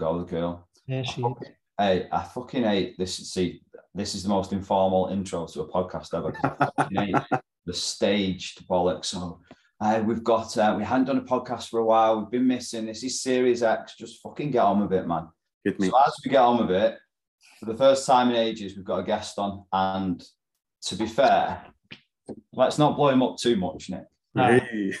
go, the girl. Yeah, she is. Hey, I fucking hate this. See, this is the most informal intro to a podcast ever. 'cause I fucking hate the staged bollocks. So uh, we've got uh, we hadn't done a podcast for a while. We've been missing. This is Series X. Just fucking get on with it, man. Good mate. So as we get on with it, for the first time in ages, we've got a guest on. And to be fair, let's not blow him up too much, Nick. Hey.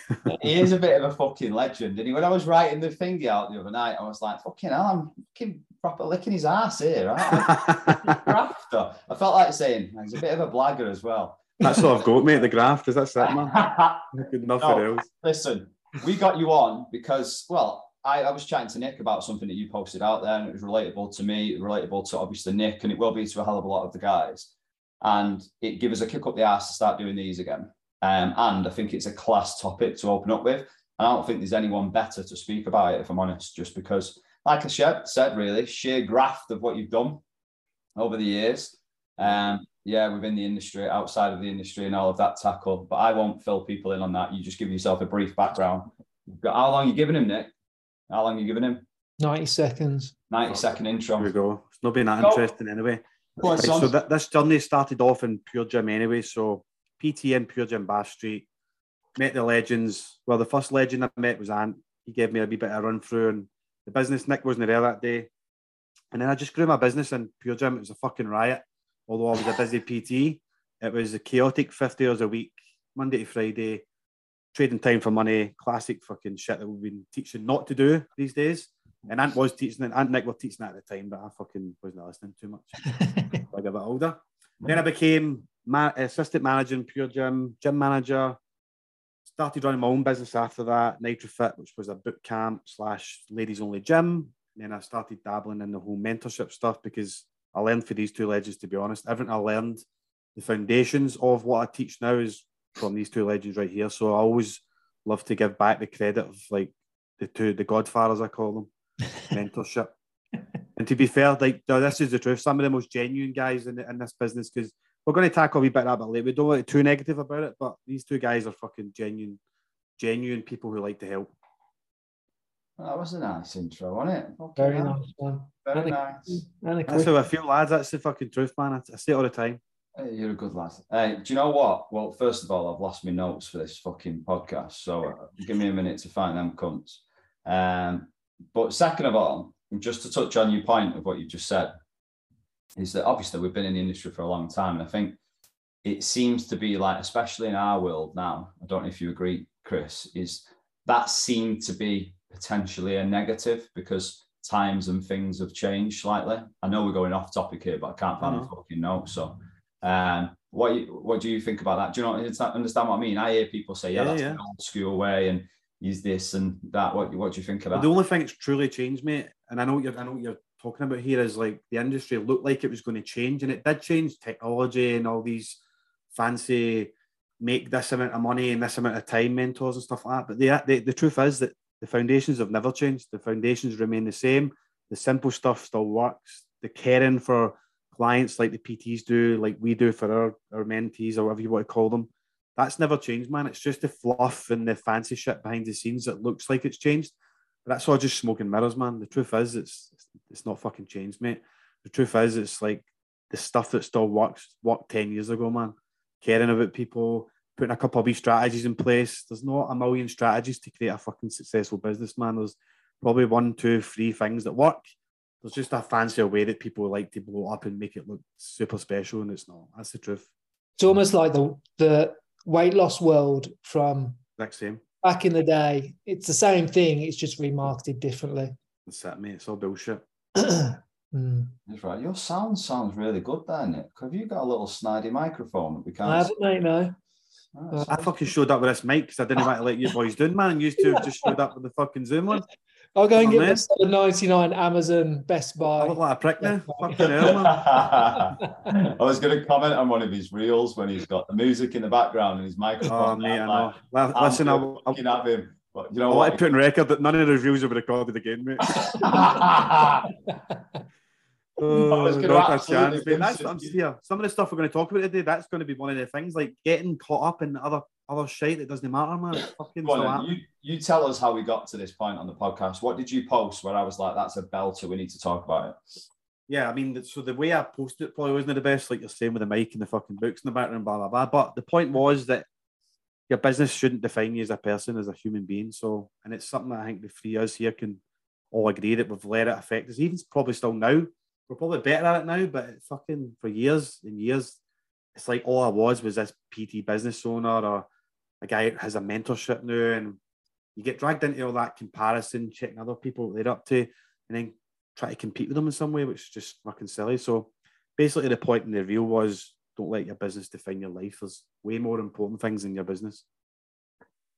He is a bit of a fucking legend. And he, when I was writing the thingy out the other night, I was like, fucking hell, I'm fucking proper licking his ass here. Right? Grafter. I felt like saying he's a bit of a blagger as well. That's what I've got, mate. The graft. Is that it, man? Nothing No. else. Listen, we got you on because, well, I, I was chatting to Nick about something that you posted out there, and it was relatable to me, relatable to obviously Nick, and it will be to a hell of a lot of the guys. And it gave us a kick up the ass to start doing these again. Um, and I think it's a class topic to open up with. And I don't think there's anyone better to speak about it, if I'm honest, just because, like I said, said really, sheer graft of what you've done over the years. Um, yeah, within the industry, outside of the industry, and all of that tackle. But I won't fill people in on that. You just give yourself a brief background. You've got- How long you giving him, Nick? How long you giving him? 90 seconds. 90 second Here we intro. go. It's not been that Go. interesting anyway. Go on, Right, so th- this journey started off in Pure Gym anyway. So PT in Pure Gym Bath Street. Met the legends. Well, the first legend I met was Ant. He gave me a wee bit of a run through and the business. Nick wasn't there that day. And then I just grew my business in Pure Gym. It was a fucking riot. Although I was a busy PT, it was a chaotic 50 hours a week, Monday to Friday, trading time for money, classic fucking shit that we've been teaching not to do these days. And Ant was teaching it, Ant Nick were teaching at the time, but I fucking wasn't listening too much. I got a bit older. Then I became ma- assistant manager in Pure Gym, gym manager. Started running my own business after that, NitroFit, which was a boot camp slash ladies only gym. And then I started dabbling in the whole mentorship stuff because I learned for these two legends, to be honest. Everything I learned, the foundations of what I teach now is from these two legends right here. So I always love to give back the credit of like the two, the godfathers, I call them, mentorship. And to be fair, like no, this is the truth. Some of the most genuine guys in, in this business, because we're going to tackle a wee bit of that bit later. We don't want to be too negative about it, but these two guys are fucking genuine, genuine people who like to help. That was a nice intro, wasn't it? Fucking Very hell. nice one. Very And a- nice. And a That's how I feel, lads. That's the fucking truth, man. I, I say it all the time. Hey, you're a good lad. Hey, do you know what? Well, first of all, I've lost my notes for this fucking podcast, so uh, give me a minute to find them cunts. Um, but second of all, just to touch on your point of what you just said, is that obviously we've been in the industry for a long time, and I think it seems to be like, especially in our world now, I don't know if you agree, Chris, is that seemed to be potentially a negative because times and things have changed slightly. I know we're going off topic here, but I can't find Mhm. the fucking notes. So, um, what what do you think about that? Do you know understand what I mean? I hear people say, "Yeah, Yeah, that's yeah. the old school way," and use this and that. What what do you think about? The only thing that's truly changed, mate, and I know what you're, I know you're talking about here is like the industry looked like it was going to change, and it did change. Technology and all these fancy make this amount of money and this amount of time mentors and stuff like that. But the the, the truth is that the foundations have never changed. The foundations remain the same. The simple stuff still works. The caring for clients like the PTs do, like we do for our, our mentees or whatever you want to call them, that's never changed, man. It's just the fluff and the fancy shit behind the scenes that looks like it's changed. That's all just smoke and mirrors, man. The truth is, it's it's not fucking changed, mate. The truth is, it's like the stuff that still works worked ten years ago, man. Caring about people, putting a couple of wee strategies in place. There's not a million strategies to create a fucking successful business, man. There's probably one, two, three things that work. There's just a fancier way that people like to blow up and make it look super special, and it's not. That's the truth. it's almost like the the weight loss world from Exact same. Back in the day. It's the same thing. It's just remarketed differently. That's it, mate. It's all bullshit. Mm. That's right. Your sound sounds really good there, Nick. Have you got a little snidey microphone that we I can't? haven't, mate. No. Oh, I fucking showed up with this mic because I didn't want to let you boys down, man. And you two have just showed up with the fucking Zoom one. I'll go and Oh, get man. this at 99 Amazon Best oh, I Buy. look like a prick now. Fucking hell, man. I was going to comment on one of his reels when he's got the music in the background and his Oh, microphone. mate, I I'm know. like, Well, I'm Listen, I, good looking at him. But you know oh, want to what? put in record that none of the reviews will be recorded again, mate. Oh, was gonna not a chance, mate. That's. I'm here. Some of the stuff we're going to talk about today, that's going to be one of the things, like getting caught up in the other other shit that doesn't matter, man. Fucking on still then. happening. you, you tell us how we got to this point on the podcast. What did you post where I was like, that's a belter, we need to talk about it? Yeah, I mean, so the way I posted it probably wasn't the best, like you're saying with the mic and the fucking books in the background, blah blah blah. But the point was that your business shouldn't define you as a person, as a human being. So, and it's something that I think the three of us here can all agree that we've let it affect us. Even probably still now, we're probably better at it now. But it fucking for years and years, it's like all I was was this PT business owner or a guy has a mentorship now, and you get dragged into all that comparison, checking other people what they're up to, and then try to compete with them in some way, which is just fucking silly. So basically, the point in the reel was don't let your business define your life. There's way more important things in your business.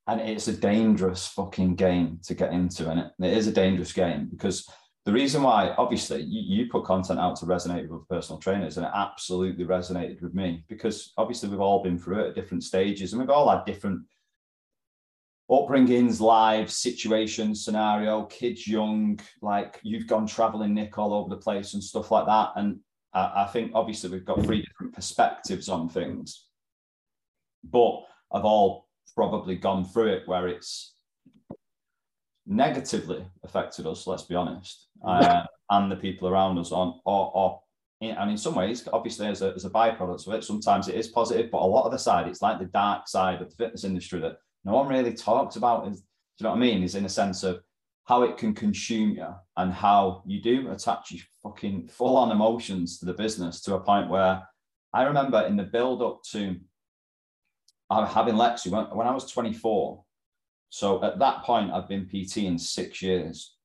and it's a dangerous fucking game to get into and it, it is a dangerous game because the reason why obviously you, you put content out to resonate with personal trainers and it absolutely resonated with me because obviously we've all been through it at different stages and we've all had different upbringings lives situations scenario kids young like you've gone traveling nick all over the place and stuff like that and I, I think obviously we've got three different perspectives on things but I've all probably gone through it where it's negatively affected us, let's be honest, uh, and the people around us on, or, or and in some ways, obviously, as a, as a byproduct of it, sometimes it is positive, but a lot of the side, it's like the dark side of the fitness industry that no one really talks about. Is, do you know what I mean? Is in a sense of how it can consume you and how you do attach your fucking full on emotions to the business to a point where I remember in the build up to having Lexi when, when I was 24. So at that point, I'd been PT in six years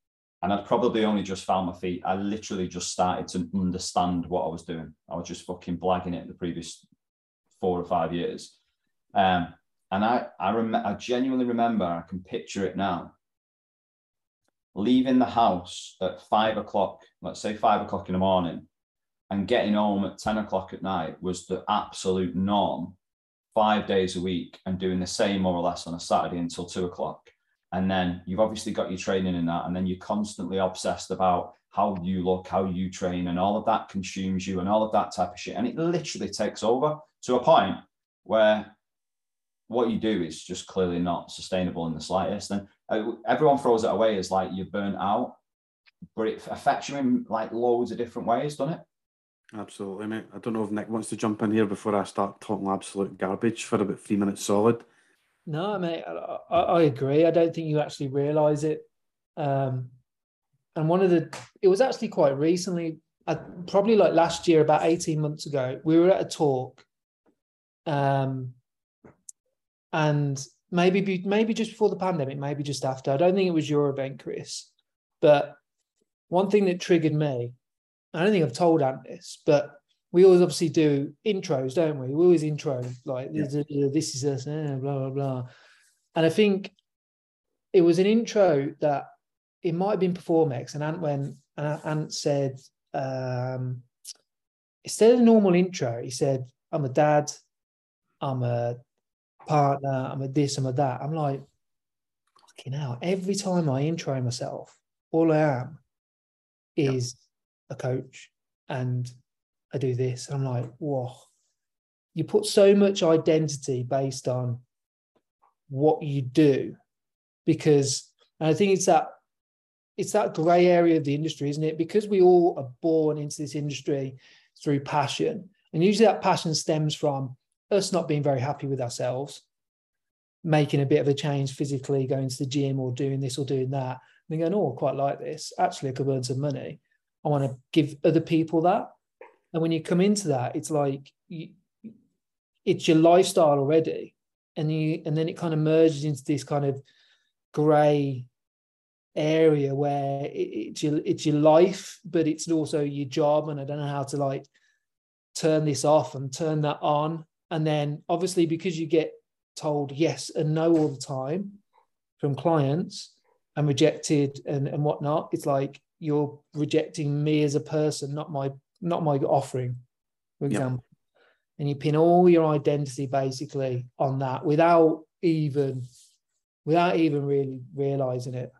and I'd probably only just found my feet. I literally just started to understand what I was doing. I was just fucking blagging it the previous four or five years. Um, and I, I, rem- I genuinely remember, I can picture it now, leaving the house at five o'clock, let's say five o'clock in the morning, and getting home at 10 o'clock at night was the absolute norm five days a week and doing the same more or less on a Saturday until two o'clock. And then you've obviously got your training in that. And then you're constantly obsessed about how you look, how you train, and all of that consumes you and all of that type of shit. And it literally takes over to a point where what you do is just clearly not sustainable in the slightest. And uh, everyone throws it away as like you're burnt out, but it affects you in like loads of different ways, doesn't it? Absolutely, mate. I don't know if Nick wants to jump in here before I start talking absolute garbage for about three minutes solid. No, mate, I, I, agree. I don't think you actually realise it. Um, and one of the, it was actually quite recently, I, probably like last year, about 18 months ago, we were at a talk. Um, and maybe, maybe just before the pandemic, maybe just after. I don't think it was your event, Chris. But one thing that triggered me, I don't think I've told Ant this, but we always obviously do intros, don't we? We always intro like this, this is us, eh, blah blah blah. And I think it was an intro that it might have been Performex, and Ant went and Ant said um, instead of the normal intro, he said, "I'm a dad, I'm a partner, I'm a this, I'm a that." I'm like, fucking hell! Every time I intro myself, all I am is a coach and I do this. And I'm like, whoa. You put so much identity based on what you do because and I think it's that it's that grey area of the industry, isn't it? Because we all are born into this industry through passion. And usually that passion stems from us not being very happy with ourselves, making a bit of a change physically, going to the gym or doing this or doing that. And then going, oh, I quite like this. Actually, I could earn some money. I want to give other people that. And when you come into that, it's like you, it's your lifestyle already, and you and then it kind of merges into this kind of grey area where it, it's your it's your life, but it's also your job, and I don't know how to like turn this off and turn that on. And then obviously because you get told yes and no all the time from clients and rejected and, and whatnot, it's like you're rejecting me as a person, not my not my offering, for example. And you pin all your identity basically on that without even without even really realizing it.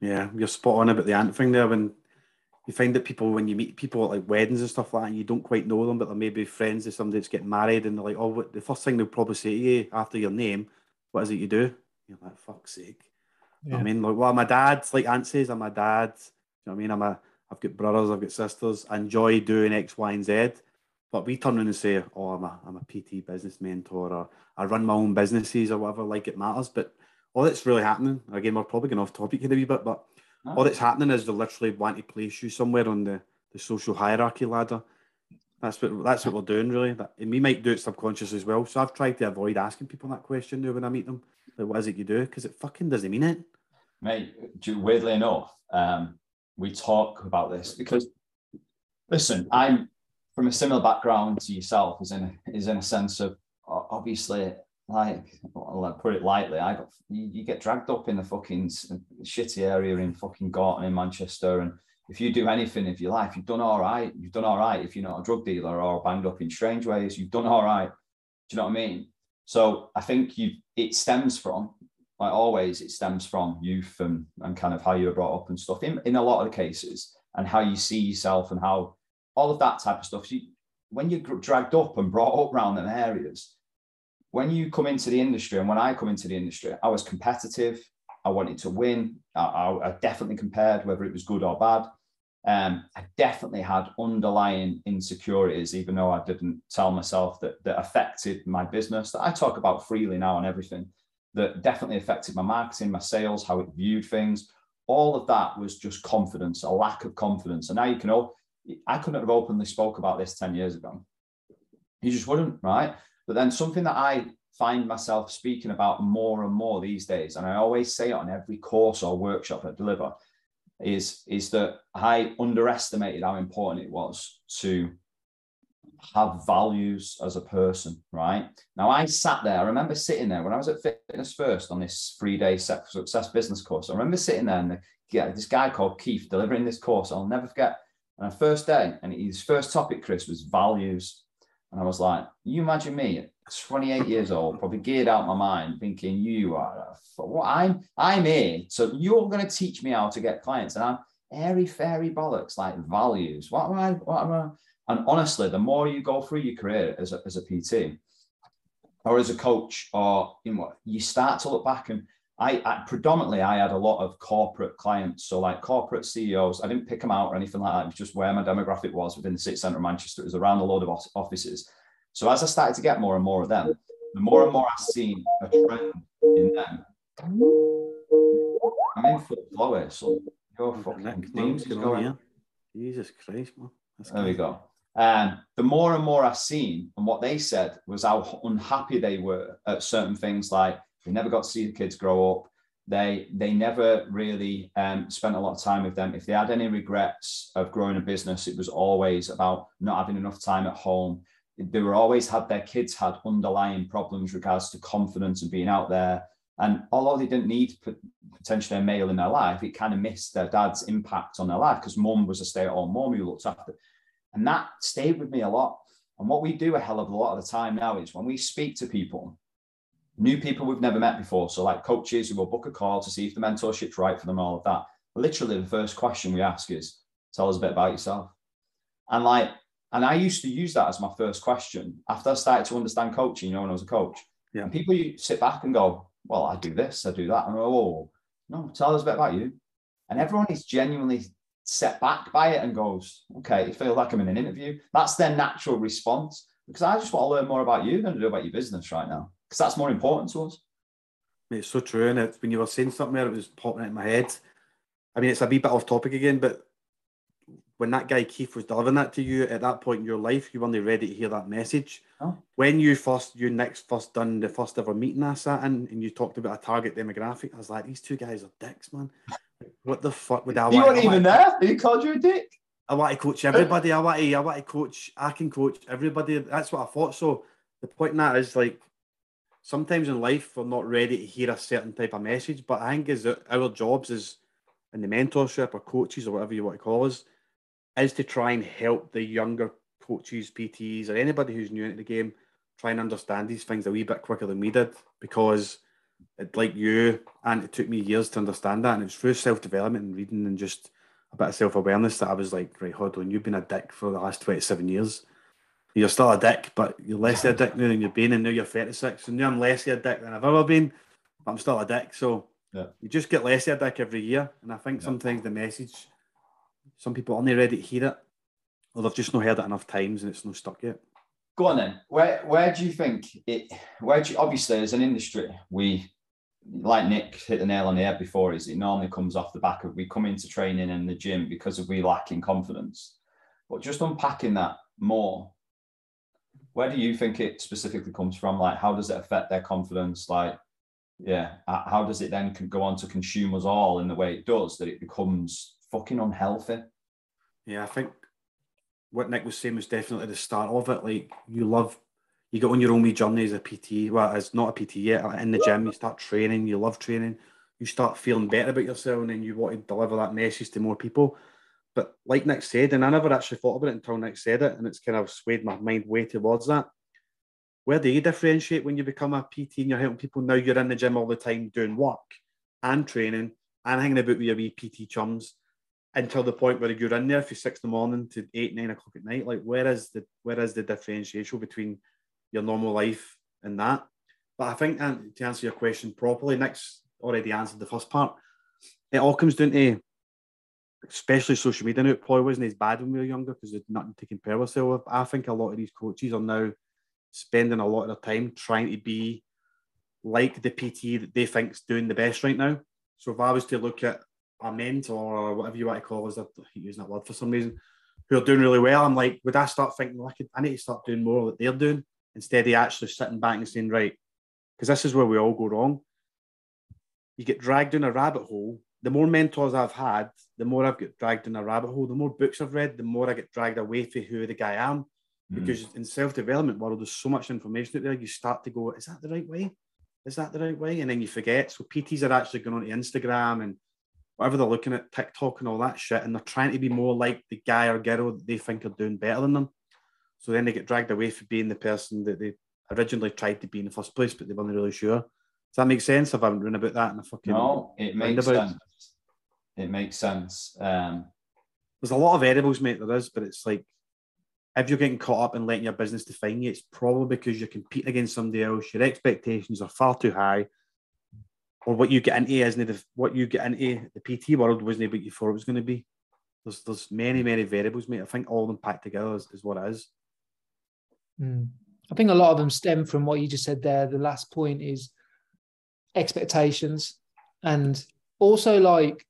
Yeah, you're spot on about the ant thing there. When you find that people when you meet people at like weddings and stuff like that, and you don't quite know them, but they're maybe friends of somebody that's getting married, and they're like, "Oh, what, the first thing they'll probably say to you after your name, what is it you do?" You're like, "Fuck's sake." Yeah. I mean, like, well, my dad's like Ant says, I'm my dad. You know what I mean? I'm a, I've got brothers, I've got sisters. I enjoy doing X, Y, and Z. But we turn around and say, "Oh, I'm a, I'm a PT business mentor, or I run my own businesses, or whatever." Like it matters, but all that's really happening. Again, we're probably going off topic here a wee bit, but oh. all that's happening is they literally want to place you somewhere on the, the social hierarchy ladder. That's what that's what we're doing, really. And we might do it subconsciously as well. So I've tried to avoid asking people that question now when I meet them. Like, what is it you do? Because it fucking doesn't mean it. Mate, weirdly enough, um, we talk about this because listen, I'm from a similar background to yourself, is in is in a sense of obviously like I'll put it lightly, I got you, you, get dragged up in the fucking shitty area in fucking Gorton in Manchester, and if you do anything of your life, you've done all right. You've done all right. If you're not a drug dealer or banged up in Strangeways, you've done all right. Do you know what I mean? So I think you it stems from like always it stems from youth and, and kind of how you were brought up and stuff in, in a lot of the cases and how you see yourself and how all of that type of stuff. You, when you're dragged up and brought up around them areas, when you come into the industry and when I come into the industry, I was competitive. I wanted to win. I, I, I definitely compared whether it was good or bad. Um, I definitely had underlying insecurities, even though I didn't tell myself that that affected my business. That I talk about freely now and everything. That definitely affected my marketing, my sales, how it viewed things. All of that was just confidence, a lack of confidence. And now you can all. I couldn't have openly spoke about this ten years ago. You just wouldn't, right? But then something that I find myself speaking about more and more these days, and I always say it on every course or workshop I deliver, is, is that I underestimated how important it was to have values as a person, right? Now I sat there, I remember sitting there when I was at Fitness First on this three day success business course. I remember sitting there and the, yeah, this guy called Keith delivering this course. I'll never forget. And first day, and his first topic, Chris, was values. And I was like, you imagine me at 28 years old, probably geared out my mind, thinking you are what I'm I'm here. So you're going to teach me how to get clients. And I'm airy fairy bollocks, like values. What am I? What am I? And honestly, the more you go through your career as a, as a PT or as a coach, or you know, you start to look back and I, I, predominantly I had a lot of corporate clients, so like corporate CEOs. I didn't pick them out or anything like that. It was just where my demographic was within the city centre of Manchester. It was around a load of offices. So as I started to get more and more of them, the more and more I seen a trend in them. I'm in full flow here, so your fucking is going. On, Jesus Christ, man. That's there crazy. we go. Um, the more and more I've seen, and what they said was how unhappy they were at certain things like they never got to see the kids grow up. They they never really um, spent a lot of time with them. If they had any regrets of growing a business, it was always about not having enough time at home. They were always had their kids had underlying problems regards to confidence and being out there. And although they didn't need potentially a male in their life, it kind of missed their dad's impact on their life because mum was a stay-at-home mum who looked after. And that stayed with me a lot. And what we do a hell of a lot of the time now is when we speak to people, new people we've never met before. So, like coaches who will book a call to see if the mentorship's right for them, all of that. Literally, the first question we ask is, "Tell us a bit about yourself." And like, and I used to use that as my first question after I started to understand coaching. You know, when I was a coach, yeah. and people sit back and go, "Well, I do this, I do that," and "Oh, no, tell us a bit about you." And everyone is genuinely set back by it and goes, "Okay, it feels like I'm in an interview." That's their natural response because I just want to learn more about you than to do about your business right now because that's more important to us. It's so true, and it, when you were saying something there, it was popping in my head. I mean, it's a wee bit off topic again, but when that guy Keith was delivering that to you at that point in your life, you weren't ready to hear that message. Oh. When you first, you next first done the first ever meeting I sat in, and you talked about a target demographic, I was like, these two guys are dicks, man. What the fuck would I? Want? You weren't even there. He called you a dick. I want to coach everybody. I want to. I want to coach. I can coach everybody. That's what I thought. So the point in that is like sometimes in life we're not ready to hear a certain type of message, but I think is that our jobs is in the mentorship or coaches or whatever you want to call us, is to try and help the younger coaches, PTs, or anybody who's new into the game try and understand these things a wee bit quicker than we did because like you and it took me years to understand that and it was through self-development and reading and just a bit of self awareness that I was like, right, hold on, you've been a dick for the last 27 years. You're still a dick, but you're less of a dick now than you've been, and now you're 36. And now I'm less of a dick than I've ever been, but I'm still a dick. So yeah. you just get less of a dick every year. And I think yeah. sometimes the message, some people aren't ready to hear it, or they've just not heard it enough times and it's not stuck yet. Go on then. Where where do you think it? Where do you, obviously as an industry we like Nick hit the nail on the head before, is it normally comes off the back of we come into training in the gym because of we lacking confidence. But just unpacking that more, where do you think it specifically comes from? Like, how does it affect their confidence? Like, yeah, how does it then go on to consume us all in the way it does that it becomes fucking unhealthy? Yeah, I think what Nick was saying was definitely the start of it. Like, you love you get on your own wee journey as a PT. Well, as not a PT yet, in the gym, you start training, you love training, you start feeling better about yourself, and then you want to deliver that message to more people. But like Nick said, and I never actually thought about it until Nick said it, and it's kind of swayed my mind way towards that. Where do you differentiate when you become a PT and you're helping people? Now you're in the gym all the time doing work and training and hanging about with your wee PT chums until the point where you're in there from six in the morning to eight, nine o'clock at night. Like where is the where is the differentiation between your normal life and that. But I think um, to answer your question properly, Nick's already answered the first part. It all comes down to, especially social media now. It probably wasn't as bad when we were younger because there's nothing to compare ourselves with. I think a lot of these coaches are now spending a lot of their time trying to be like the PT that they think's doing the best right now. So if I was to look at a mentor or whatever you want to call us, I keep using that word for some reason, who are doing really well, I'm like, would I start thinking, well, I, could, I need to start doing more of what they're doing? instead of actually sitting back and saying, right, because this is where we all go wrong. You get dragged in a rabbit hole. The more mentors I've had, the more I've got dragged in a rabbit hole. The more books I've read, the more I get dragged away from who the guy am. Mm. Because in self-development world, there's so much information out there. You start to go, is that the right way? Is that the right way? And then you forget. So PTs are actually going on to Instagram and whatever they're looking at, TikTok and all that shit, and they're trying to be more like the guy or girl that they think are doing better than them. So then they get dragged away from being the person that they originally tried to be in the first place, but they weren't really sure. Does that make sense? If I haven't written about that in a fucking no, it makes sense. It makes sense. Um, There's a lot of variables, mate. There is, but it's like if you're getting caught up in letting your business define you, it's probably because you're competing against somebody else. Your expectations are far too high, or what you get into isn't the, what you get into the PT world wasn't what you thought it was going to be. There's there's many many variables, mate. I think all of them packed together is, is what it is. Mm. I think a lot of them stem from what you just said there. The last point is expectations, and also like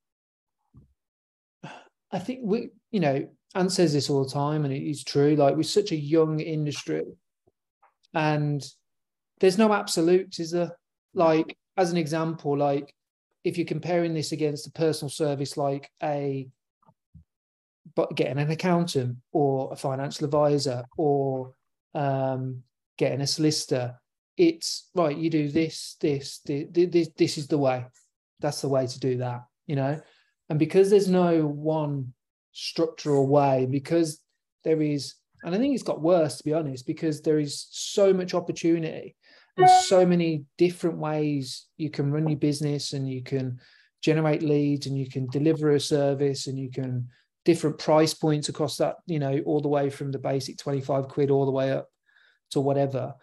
I think we, you know, Ant says this all the time, and it is true. Like we're such a young industry, and there's no absolutes, is there? Like as an example, like if you're comparing this against a personal service like a but getting an accountant or a financial advisor or um, getting a solicitor. It's right. You do this, this, this, this. This is the way. That's the way to do that. You know, and because there's no one structural way, because there is, and I think it's got worse to be honest, because there is so much opportunity and so many different ways you can run your business and you can generate leads and you can deliver a service and you can different price points across that, you know, all the way from the basic 25 quid all the way up to whatever.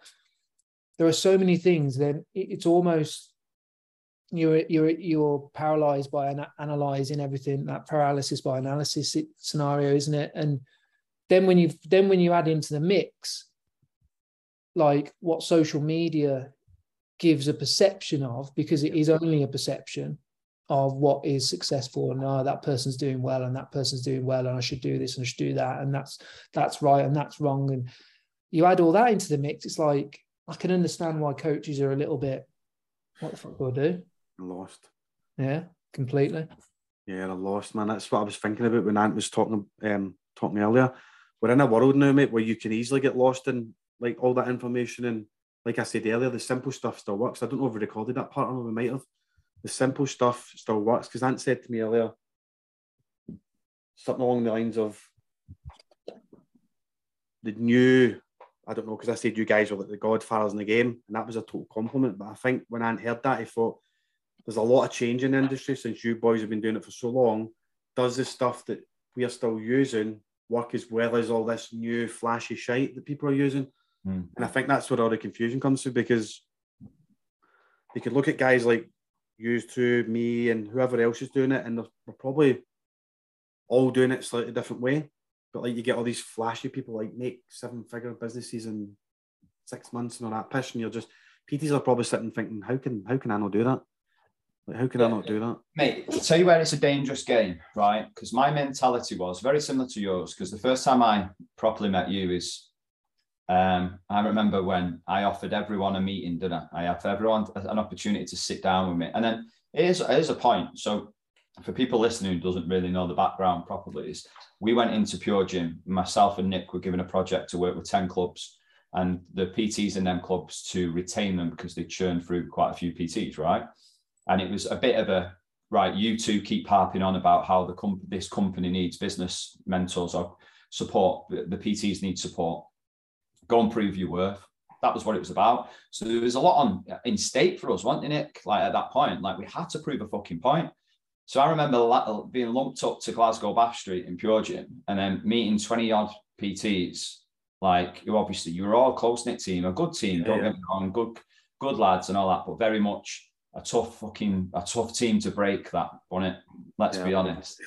There are so many things, then it's almost you're you're you're paralyzed by an, analyzing everything that paralysis by analysis scenario isn't it and then when you then when you add into the mix like what social media gives a perception of because it is only a perception of what is successful and oh, that person's doing well and that person's doing well and I should do this and I should do that and that's that's right and that's wrong. And you add all that into the mix it's like I can understand why coaches are a little bit what the fuck do I do? Lost. Yeah completely. Yeah I'm lost man. That's what I was thinking about when Ant was talking um talking earlier. We're in a world now mate where you can easily get lost in like all that information and like I said earlier the simple stuff still works I don't know if we recorded that part or we might have the simple stuff still works. Because Ant said to me earlier something along the lines of the new, I don't know, because I said you guys were like the godfathers in the game, and that was a total compliment. But I think when Ant heard that, he thought there's a lot of change in the industry since you boys have been doing it for so long. does the stuff that we are still using work as well as all this new flashy shite that people are using? Mm. And I think that's where all the confusion comes to because you could look at guys like used to me and whoever else is doing it, and they're, they're probably all doing it slightly different way. But like you get all these flashy people like make seven figure businesses in six months and all that pish, and you're just PTs are probably sitting thinking, how can how can I not do that? Like how can I not do that? Mate, I'll tell you where it's a dangerous game, right? Because my mentality was very similar to yours. Because the first time I properly met you is, um, I remember when I offered everyone a meeting, didn't I? I everyone an opportunity to sit down with me. And then here's, here's a point. So for people listening who doesn't really know the background properly, is we went into Pure Gym. Myself and Nick were given a project to work with 10 clubs and the PTs in them clubs to retain them because they churned through quite a few PTs, right? And it was a bit of a right. You two keep harping on about how the comp- this company needs business mentors or support. The PTs need support. Go and prove your worth. That was what it was about. So there was a lot on uh, in state for us, wasn't it? Like at that point, like we had to prove a fucking point. So I remember la- uh, being lumped up to Glasgow Bath Street in Pure Gym and then meeting 20 odd PTs. Like you obviously you were all close knit team, a good team, don't Yeah. get me wrong, good good lads and all that, but very much a tough fucking a tough team to break that on it. Let's be honest.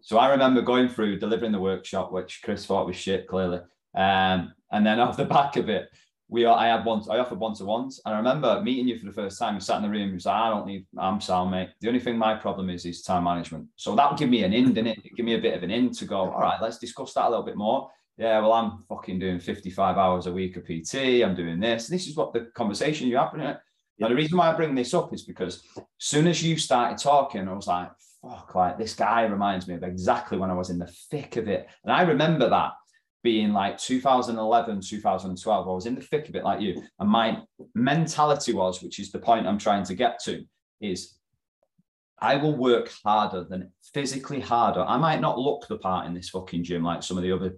so I remember going through delivering the workshop, which Chris thought was shit clearly. Um, and then off the back of it, we I had one I offered one to ones. And I remember meeting you for the first time. You sat in the room, you was like, I don't need I'm sound, mate. The only thing my problem is is time management. So that would give me an in, didn't it? Give me a bit of an in to go, all right, let's discuss that a little bit more. Yeah, well, I'm fucking doing 55 hours a week of PT. I'm doing this. This is what the conversation you're having. Now, the reason why I bring this up is because as soon as you started talking, I was like, fuck, like this guy reminds me of exactly when I was in the thick of it. And I remember that being like 2011, 2012. I was in the thick of it like you. And my mentality was, which is the point I'm trying to get to, is I will work harder than physically harder. I might not look the part in this fucking gym like some of the other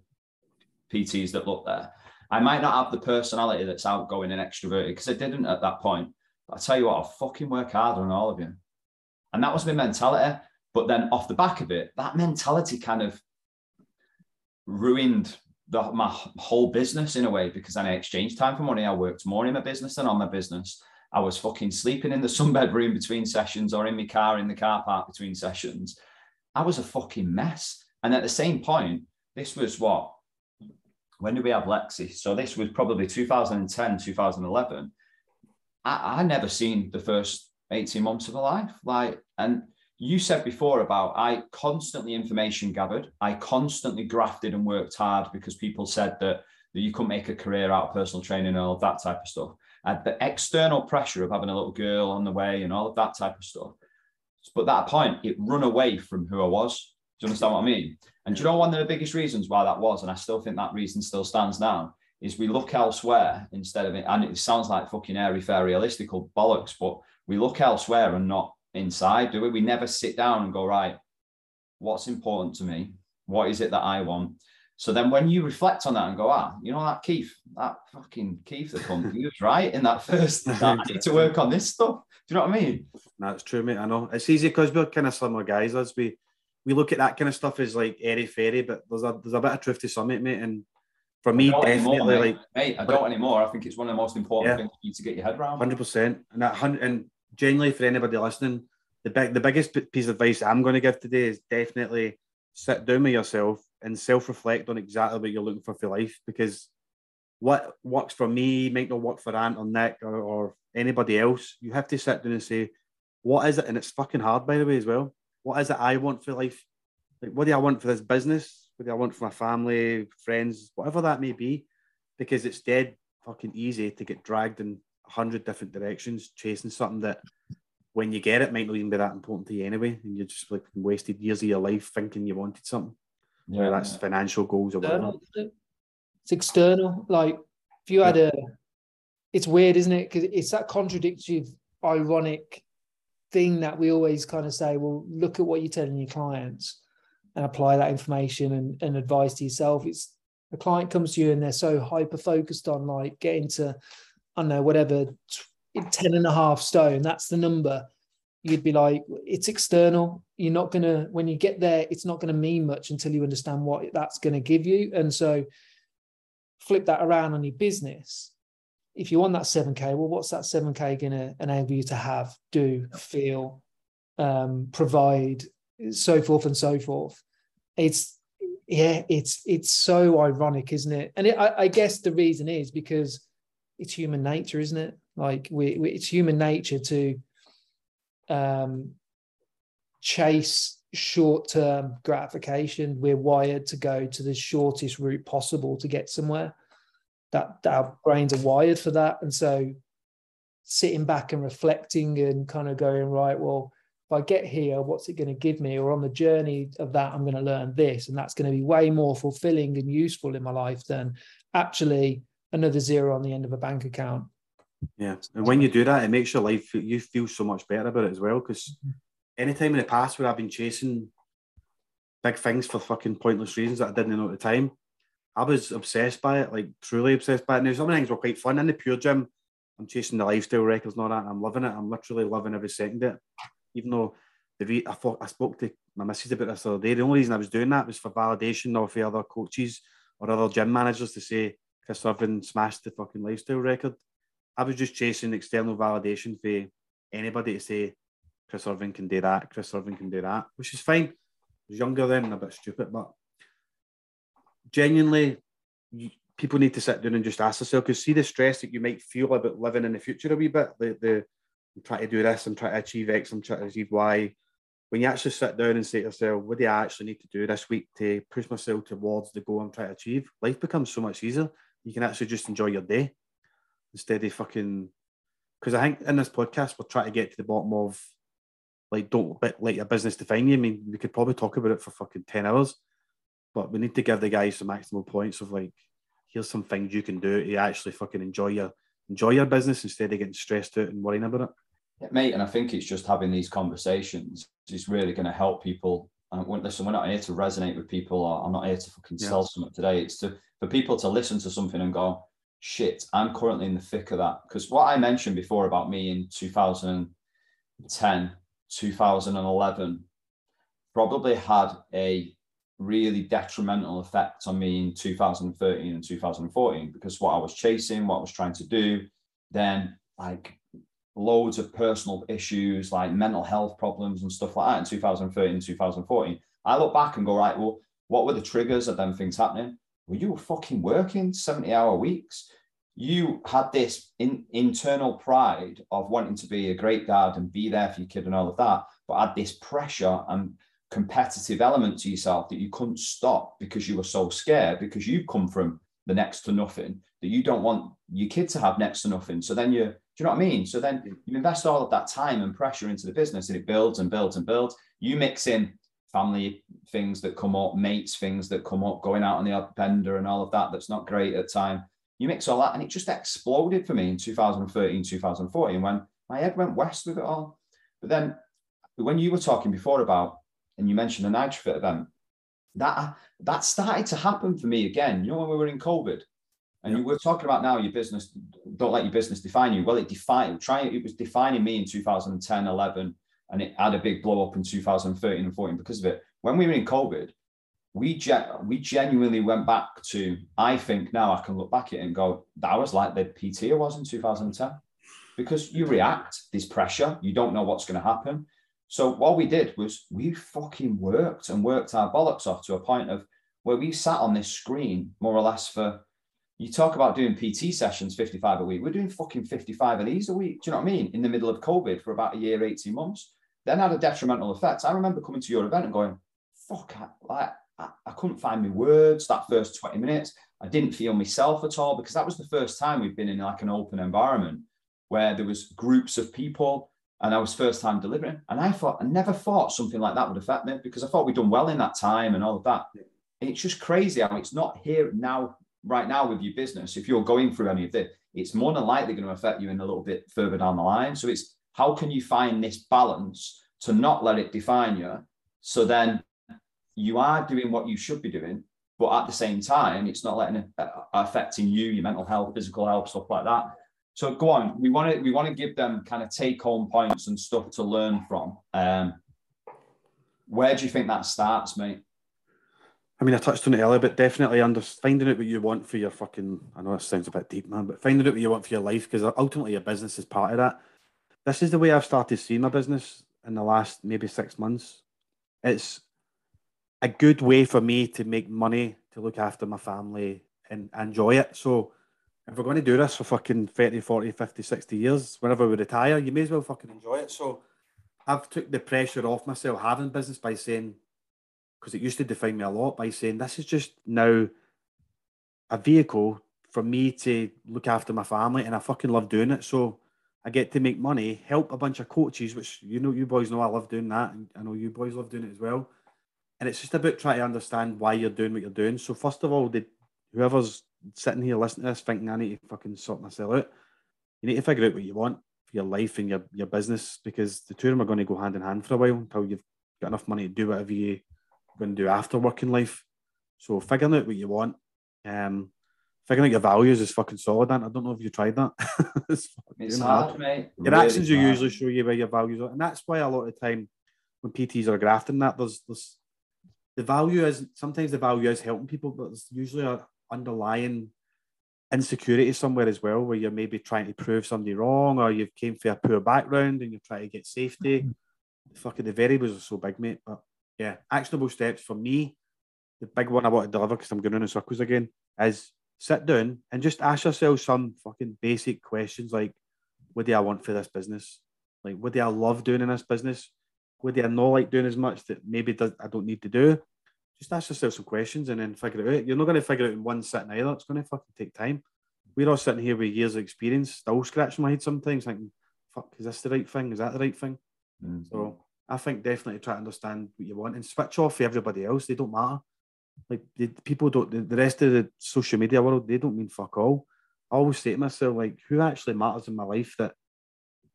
PTs that look there. I might not have the personality that's outgoing and extroverted because I didn't at that point. But I tell you what, I'll fucking work harder than all of you. And that was my mentality. But then off the back of it, that mentality kind of ruined the, my whole business in a way because then I exchanged time for money. I worked more in my business than on my business. I was fucking sleeping in the sunbed room between sessions or in my car in the car park between sessions. I was a fucking mess. And at the same point, this was what? When did we have Lexi? So this was probably 2010, 2011. I, I never seen the first 18 months of a life. Like, and you said before about I constantly information gathered, I constantly grafted and worked hard because people said that, that you couldn't make a career out of personal training and all of that type of stuff. The external pressure of having a little girl on the way and all of that type of stuff. But that point, it run away from who I was. Do you understand what I mean? And do you know one of the biggest reasons why that was, and I still think that reason still stands now, is we look elsewhere instead of it. And it sounds like fucking airy fairy realistical bollocks, but we look elsewhere and not inside, do we? We never sit down and go, right, what's important to me? What is it that I want? So then when you reflect on that and go, ah, you know that Keith, that fucking Keith the he was right in that first, I need to work on this stuff. Do you know what I mean? That's true, mate. I know it's easy because we're kind of similar guys. As we we look at that kind of stuff as like airy fairy, but there's a there's a bit of truth to some it, mate. And for me, definitely anymore, like mate. mate, I don't anymore. I think it's one of the most important Yeah. things you to get your head around. hundred percent. And that hundred and genuinely for anybody listening, the big the biggest piece of advice I'm going to give today is definitely sit down with yourself and self reflect on exactly what you're looking for for life because what works for me might not work for Ant or Nick or, or anybody else. You have to sit down and say, what is it? And it's fucking hard, by the way, as well. What is it I want for life? Like, what do I want for this business? What do I want for my family, friends, whatever that may be? Because it's dead fucking easy to get dragged in a hundred different directions, chasing something that when you get it might not even be that important to you anyway. And you're just like wasted years of your life thinking you wanted something. Yeah, that's financial goals or whatever. external, isn't it? It's external. Like if you had a, it's weird, isn't it? Because it's that contradictory, ironic thing that we always kind of say. Well, look at what you're telling your clients, and apply that information and, and advice to yourself. It's a client comes to you and they're so hyper focused on like getting to, I don't know, whatever, t- 10 and a half stone. That's the number. you'd be like, it's external. You're not going to, when you get there, it's not going to mean much until you understand what that's going to give you. And so flip that around on your business. If you want that 7K, well, what's that 7K going to enable you to have, do, feel, um, provide, so forth and so forth? It's, yeah, it's it's so ironic, isn't it? And it, I, I guess the reason is because it's human nature, isn't it? Like we, we it's human nature to um, chase short-term gratification. We're wired to go to the shortest route possible to get somewhere. That, that our brains are wired for that, and so sitting back and reflecting and kind of going right, well, if I get here, what's it going to give me? Or on the journey of that, I'm going to learn this, and that's going to be way more fulfilling and useful in my life than actually another zero on the end of a bank account. Yeah, and when you do that, it makes your life you feel so much better about it as well. Because anytime in the past where I've been chasing big things for fucking pointless reasons that I didn't know at the time, I was obsessed by it, like truly obsessed by it. Now some things were quite fun in the pure gym. I'm chasing the lifestyle records and all that, I'm loving it. I'm literally loving every second of it. Even though the re- I thought I spoke to my missus about this the other day. The only reason I was doing that was for validation or for other coaches or other gym managers to say Chris Irvine smashed the fucking lifestyle record. I was just chasing external validation for anybody to say Chris Irvine can do that, Chris Irvine can do that, which is fine. I was younger then and a bit stupid, but genuinely, people need to sit down and just ask themselves because see the stress that you might feel about living in the future a wee bit. The the I'm trying to do this, I'm trying to achieve X, I'm trying to achieve Y. When you actually sit down and say to yourself, what do I actually need to do this week to push myself towards the goal I'm trying to achieve? Life becomes so much easier. You can actually just enjoy your day instead of fucking. Because I think in this podcast we're trying to get to the bottom of like don't let your business define you. I mean, we could probably talk about it for fucking ten hours, but we need to give the guys some maximal points of like, here's some things you can do to actually fucking enjoy your enjoy your business instead of getting stressed out and worrying about it. Yeah, mate, and I think it's just having these conversations is really going to help people. And listen, we're not here to resonate with people, or I'm not here to fucking yeah. sell something today. It's to for people to listen to something and go, shit, I'm currently in the thick of that. Because what I mentioned before about me in 2010, 2011 probably had a really detrimental effect on me in 2013 and 2014 because what I was chasing, what I was trying to do, then like loads of personal issues like mental health problems and stuff like that in 2013 and 2014. I look back and go, right, well, what were the triggers of them things happening? Well, you were fucking working 70 hour weeks. You had this in, internal pride of wanting to be a great dad and be there for your kid and all of that, but had this pressure and competitive element to yourself that you couldn't stop because you were so scared because you come from the next to nothing that you don't want your kid to have next to nothing. So then you, do you know what I mean? So then you invest all of that time and pressure into the business and it builds and builds and builds. You mix in family things that come up, mates things that come up, going out on the odd bender and all of that. That's not great at the time. You mix all that, and it just exploded for me in 2013, 2014 when my head went west with it all. But then when you were talking before about, and you mentioned the NitroFit event, that that started to happen for me again. You know, when we were in COVID, and you were talking about now your business, don't let your business define you. Well, it defined, trying, it was defining me in 2010, 11, and it had a big blow up in 2013 and 14 because of it. When we were in COVID, we we genuinely went back to. I think now I can look back at it and go, that was like the PT was in 2010, because you react. There's pressure. You don't know what's going to happen. So what we did was we fucking worked and worked our bollocks off to a point of where we sat on this screen more or less for. You talk about doing PT sessions 55 a week. We're doing fucking 55 of these a week. Do you know what I mean? In the middle of COVID for about a year, 18 months then had a detrimental effect. I remember coming to your event and going, fuck, I, like, I, I couldn't find my words that first 20 minutes. I didn't feel myself at all because that was the first time we've been in like an open environment where there was groups of people and I was first time delivering. And I thought, I never thought something like that would affect me because I thought we'd done well in that time and all of that. it's just crazy how it's not here now, right now with your business. If you're going through any of this, it's more than likely going to affect you in a little bit further down the line. So it's how can you find this balance to not let it define you? So then you are doing what you should be doing, but at the same time, it's not letting it uh, affecting you, your mental health, physical health, stuff like that. So go on. We want to we want to give them kind of take home points and stuff to learn from. Um, where do you think that starts, mate? I mean, I touched on it earlier, but definitely under finding out what you want for your fucking. I know it sounds a bit deep, man, but finding out what you want for your life because ultimately your business is part of that. This is the way I've started seeing my business in the last maybe six months. It's a good way for me to make money, to look after my family and enjoy it. So if we're going to do this for fucking 30, 40, 50, 60 years, whenever we retire, you may as well fucking enjoy it. So I've took the pressure off myself having business by saying, because it used to define me a lot by saying this is just now a vehicle for me to look after my family and I fucking love doing it. So I get to make money, help a bunch of coaches, which you know you boys know I love doing that, and I know you boys love doing it as well. And it's just about trying to understand why you're doing what you're doing. So first of all, the whoever's sitting here listening to this thinking I need to fucking sort myself out, you need to figure out what you want for your life and your, your business because the two of them are going to go hand in hand for a while until you've got enough money to do whatever you're going to do after working life. So figuring out what you want, um, figuring out your values is fucking solid. And I don't know if you tried that. it's, it's hard, hard, mate. Your really actions will usually show you where your values are, and that's why a lot of the time when PTs are grafting that, there's there's the value is sometimes the value is helping people, but there's usually a underlying insecurity somewhere as well, where you're maybe trying to prove somebody wrong, or you've came from a poor background and you're trying to get safety. Mm-hmm. Fucking the variables are so big, mate. But yeah, actionable steps for me. The big one I want to deliver because I'm going in circles again is sit down and just ask yourself some fucking basic questions like, what do I want for this business? Like, what do I love doing in this business? What do I not like doing as much that maybe does, I don't need to do? Just ask yourself some questions and then figure it out. You're not going to figure it out in one sitting either. It's going to fucking take time. We're all sitting here with years of experience, still scratching my head sometimes, thinking, fuck, is this the right thing? Is that the right thing? Mm-hmm. So I think definitely try to understand what you want and switch off for everybody else. They don't matter. Like the people don't. The, the rest of the social media world, they don't mean fuck all. I always say to myself, like, who actually matters in my life that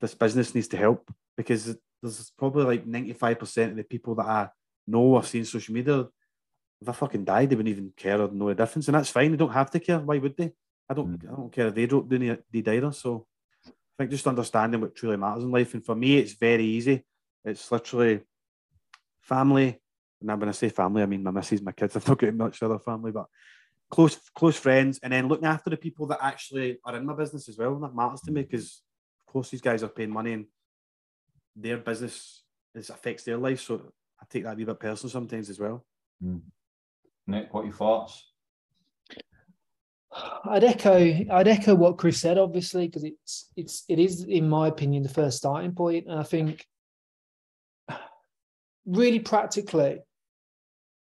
this business needs to help? Because there's probably like ninety five percent of the people that I know or see social media. If I fucking died, they wouldn't even care or know the difference, and that's fine. They don't have to care. Why would they? I don't. Mm. I don't care if they don't do it either. So I think just understanding what truly matters in life, and for me, it's very easy it's literally family. Now, when I say family, I mean my missus, my kids. I've not got much other family, but close close friends, and then looking after the people that actually are in my business as well. And that matters to me because, of course, these guys are paying money, and their business is affects their life. So I take that a wee bit personal sometimes as well. Mm. Nick, what are your thoughts? I'd echo I'd echo what Chris said, obviously, because it's it's it is, in my opinion, the first starting point. And I think really practically,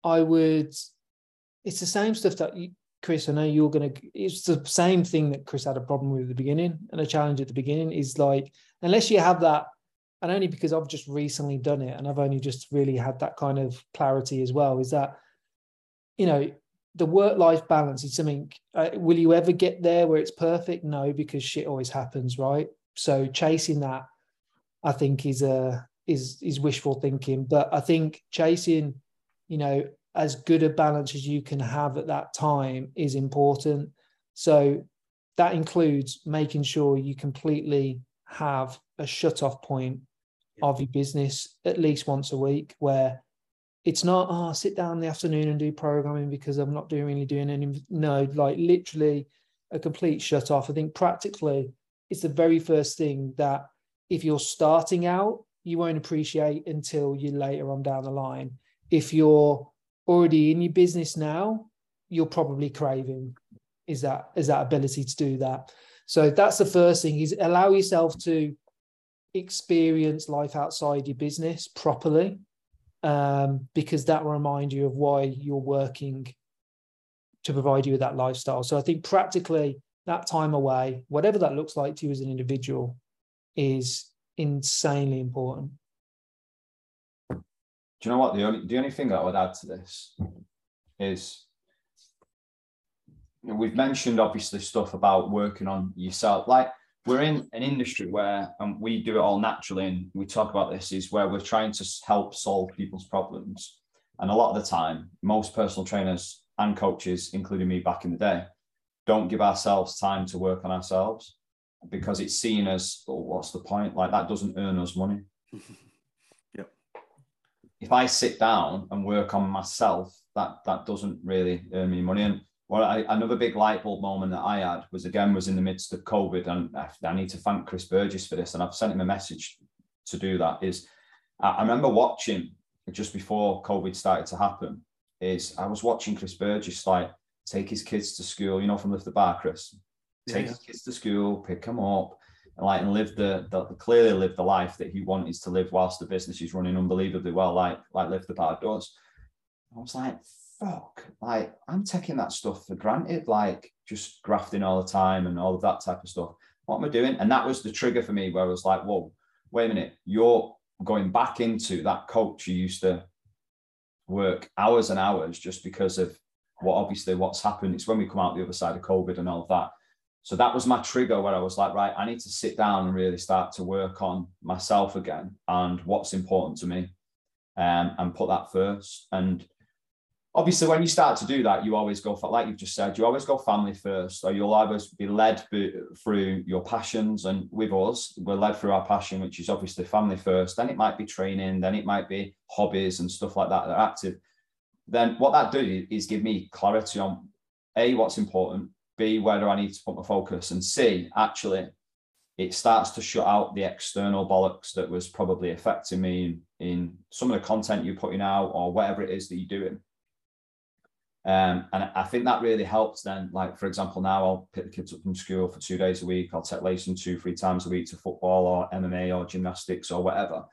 I would. It's the same stuff that you, Chris. I know you're gonna. It's the same thing that Chris had a problem with at the beginning, and a challenge at the beginning is like unless you have that, and only because I've just recently done it, and I've only just really had that kind of clarity as well. Is that you know the work life balance is something. Uh, will you ever get there where it's perfect? No, because shit always happens, right? So chasing that, I think, is a is is wishful thinking. But I think chasing, you know, as good a balance as you can have at that time is important. So that includes making sure you completely have a shut off point of your business at least once a week where it's not oh sit down in the afternoon and do programming because i'm not doing really doing any no like literally a complete shut off i think practically it's the very first thing that if you're starting out you won't appreciate until you later on down the line. If you're already in your business now, you're probably craving is that is that ability to do that. So that's the first thing is allow yourself to experience life outside your business properly um, because that will remind you of why you're working to provide you with that lifestyle. So I think practically that time away, whatever that looks like to you as an individual, is insanely important. Do you know what? The only the only thing I would add to this is we've mentioned obviously stuff about working on yourself. Like we're in an industry where and we do it all naturally, and we talk about this is where we're trying to help solve people's problems. And a lot of the time, most personal trainers and coaches, including me back in the day, don't give ourselves time to work on ourselves because it's seen as, oh, what's the point? Like that doesn't earn us money. Yep. If I sit down and work on myself, that that doesn't really earn me money. And well, I, another big light bulb moment that I had was again was in the midst of COVID, and I, I need to thank Chris Burgess for this, and I've sent him a message to do that. Is I, I remember watching just before COVID started to happen. Is I was watching Chris Burgess like take his kids to school, you know, from Lift the Bar, Chris. Take yeah, his kids to school, pick them up, and like and live the, the clearly live the life that he wanted to live whilst the business is running unbelievably well, like like Lift the Bar does. I was like, fuck, like I'm taking that stuff for granted, like just grafting all the time and all of that type of stuff. What am I doing? And that was the trigger for me where I was like, whoa, wait a minute, you're going back into that coach you used to work hours and hours just because of what obviously what's happened. It's when we come out the other side of COVID and all of that. So that was my trigger where I was like, right, I need to sit down and really start to work on myself again and what's important to me um, and put that first. And obviously when you start to do that you always go for like you've just said you always go family first or you'll always be led through your passions and with us we're led through our passion which is obviously family first then it might be training then it might be hobbies and stuff like that that are active then what that does is give me clarity on a what's important b where i need to put my focus and c actually it starts to shut out the external bollocks that was probably affecting me in, in some of the content you're putting out or whatever it is that you're doing um, and I think that really helps then. Like, for example, now I'll pick the kids up from school for two days a week. I'll take Layson two, three times a week to football or MMA or gymnastics or whatever.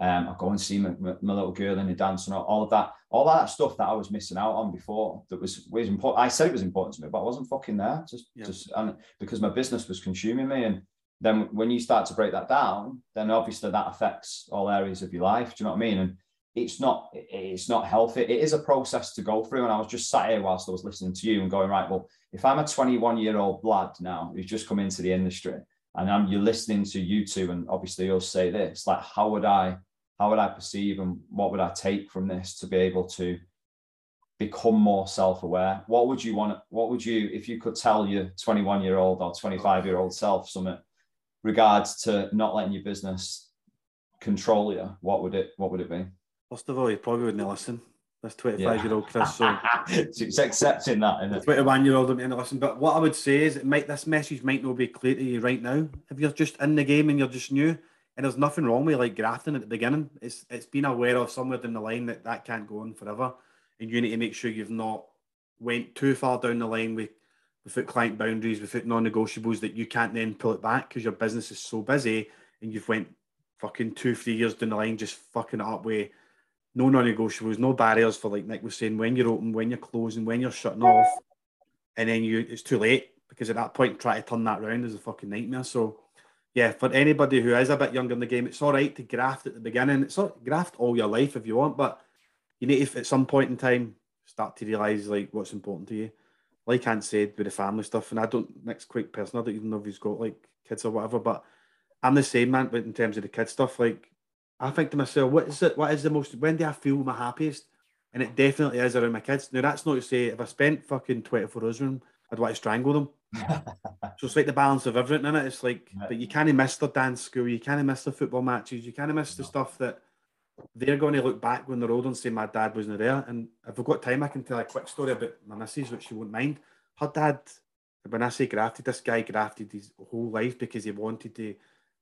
Um, I'll go and see my, my, little girl in the dance and all of that, all that stuff that I was missing out on before that was, was important. I said it was important to me, but I wasn't fucking there just, yeah. just and because my business was consuming me. And then when you start to break that down, then obviously that affects all areas of your life. Do you know what I mean? And it's not it's not healthy. It is a process to go through. And I was just sat here whilst I was listening to you and going, right, well, if I'm a 21 year old lad now who's just come into the industry and I'm you're listening to you two, and obviously you'll say this, like how would I how would I perceive and what would I take from this to be able to become more self-aware? What would you want? What would you, if you could tell your 21 year old or 25 year old self something regards to not letting your business control you? What would it what would it be? First of all, he probably wouldn't listen. This 25 year old Chris. So it's accepting that, isn't it? 21 year old wouldn't listen. But what I would say is, it might this message might not be clear to you right now. If you're just in the game and you're just new, and there's nothing wrong with like grafting at the beginning. It's it's been aware of somewhere down the line that that can't go on forever, and you need to make sure you've not went too far down the line with without client boundaries, without non-negotiables that you can't then pull it back because your business is so busy and you've went fucking two, three years down the line just fucking it up with no non-negotiables, no barriers for like Nick was saying when you're open, when you're closing, when you're shutting off, and then you it's too late because at that point try to turn that around is a fucking nightmare. So yeah, for anybody who is a bit younger in the game, it's all right to graft at the beginning. It's all, graft all your life if you want, but you need to at some point in time start to realise like what's important to you. Like Ant said with the family stuff, and I don't next quite personal. I don't even know if he's got like kids or whatever, but I'm the same man. But in terms of the kid stuff, like I think to myself, what is it? What is the most? When do I feel my happiest? And it definitely is around my kids. Now that's not to say if I spent fucking twenty four hours with them, I'd want to strangle them. so it's like the balance of everything in it. It's like, yeah. but you can't miss the dance school, you can't miss the football matches, you can't miss no. the stuff that they're going to look back when they're old and say my dad wasn't there. And if we've got time, I can tell a quick story about my missus, which she won't mind. Her dad, when I say grafted, this guy grafted his whole life because he wanted to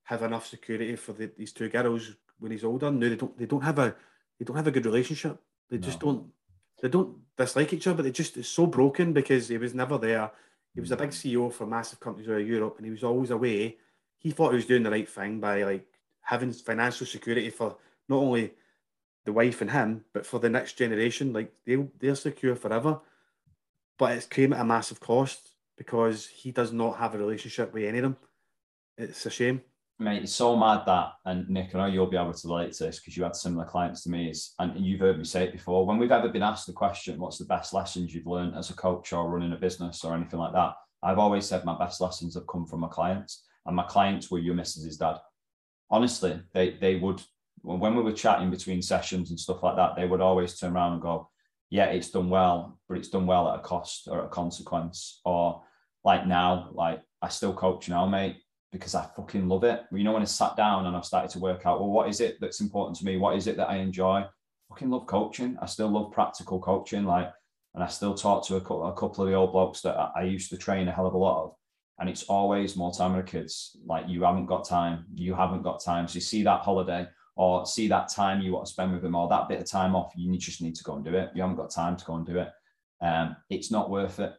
have enough security for the, these two girls when he's older. No, they don't. They don't have a. They don't have a good relationship. They no. just don't. They don't dislike each other. But they just it's so broken because he was never there. He was a big CEO for massive companies around Europe, and he was always away. He thought he was doing the right thing by like having financial security for not only the wife and him, but for the next generation. Like they they're secure forever. But it's came at a massive cost because he does not have a relationship with any of them. It's a shame mate, it's so mad that, and Nick, I know you'll be able to relate to this because you had similar clients to me, is, and you've heard me say it before. When we've ever been asked the question, what's the best lessons you've learned as a coach or running a business or anything like that? I've always said my best lessons have come from my clients, and my clients were your missus's dad. Honestly, they they would when we were chatting between sessions and stuff like that, they would always turn around and go, "Yeah, it's done well, but it's done well at a cost or a consequence." Or like now, like I still coach now, mate because I fucking love it. You know, when I sat down and I've started to work out, well, what is it that's important to me? What is it that I enjoy? I fucking love coaching. I still love practical coaching. Like, and I still talk to a couple, a couple of the old blokes that I, I used to train a hell of a lot of. And it's always more time with the kids. Like, you haven't got time. You haven't got time. So you see that holiday or see that time you want to spend with them or that bit of time off, you just need to go and do it. You haven't got time to go and do it. Um, it's not worth it.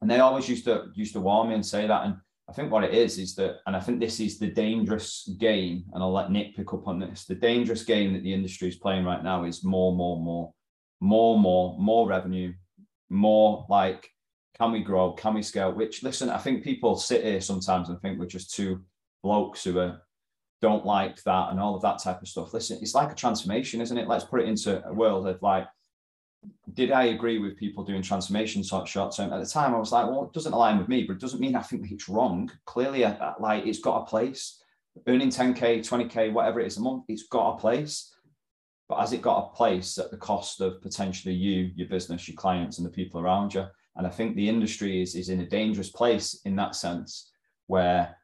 And they always used to used to warn me and say that. And I think what it is is that, and I think this is the dangerous game, and I'll let Nick pick up on this. The dangerous game that the industry is playing right now is more, more, more, more, more, more revenue, more like, can we grow? Can we scale? Which, listen, I think people sit here sometimes and think we're just two blokes who are don't like that and all of that type of stuff. Listen, it's like a transformation, isn't it? Let's put it into a world of like did I agree with people doing transformation sort short term? At the time, I was like, well, it doesn't align with me, but it doesn't mean I think it's wrong. Clearly, like it's got a place. Earning 10K, 20K, whatever it is a month, it's got a place. But has it got a place at the cost of potentially you, your business, your clients, and the people around you? And I think the industry is, is in a dangerous place in that sense, where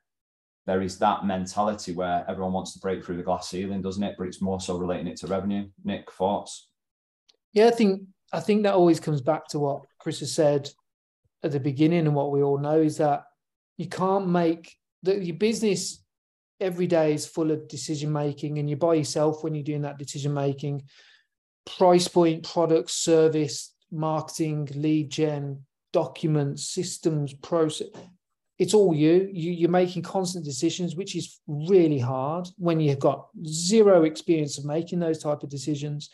there is that mentality where everyone wants to break through the glass ceiling, doesn't it? But it's more so relating it to revenue. Nick, thoughts? Yeah, I think I think that always comes back to what Chris has said at the beginning, and what we all know is that you can't make the, your business every day is full of decision making, and you're by yourself when you're doing that decision making. Price point, product, service, marketing, lead gen, documents, systems, process. It's all you. you. You're making constant decisions, which is really hard when you've got zero experience of making those type of decisions